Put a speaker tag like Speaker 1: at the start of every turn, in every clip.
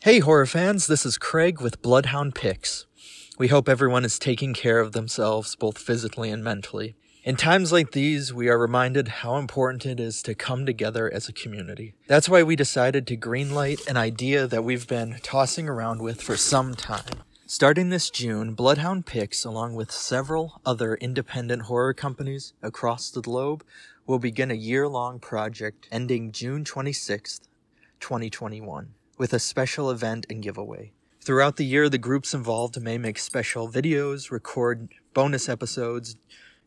Speaker 1: Hey, horror fans, this is Craig with Bloodhound Picks. We hope everyone is taking care of themselves, both physically and mentally. In times like these, we are reminded how important it is to come together as a community. That's why we decided to greenlight an idea that we've been tossing around with for some time. Starting this June, Bloodhound Picks, along with several other independent horror companies across the globe, will begin a year long project ending June 26th, 2021, with a special event and giveaway. Throughout the year, the groups involved may make special videos, record bonus episodes,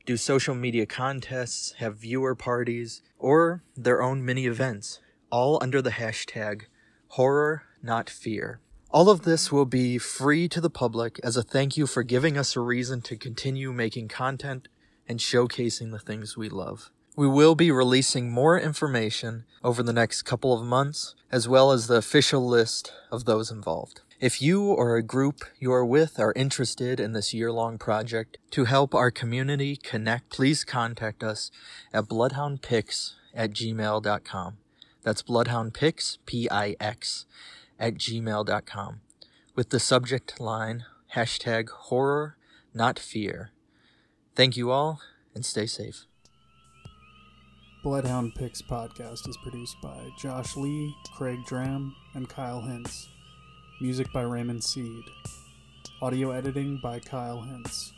Speaker 1: do social media contests, have viewer parties, or their own mini events, all under the hashtag horror not fear. All of this will be free to the public as a thank you for giving us a reason to continue making content and showcasing the things we love. We will be releasing more information over the next couple of months, as well as the official list of those involved. If you or a group you are with are interested in this year long project to help our community connect, please contact us at bloodhoundpix at gmail.com. That's bloodhoundpix, P I X, at gmail.com with the subject line hashtag horror not fear. Thank you all and stay safe.
Speaker 2: Bloodhound Picks podcast is produced by Josh Lee, Craig Dram, and Kyle Hintz. Music by Raymond Seed. Audio editing by Kyle Hintz.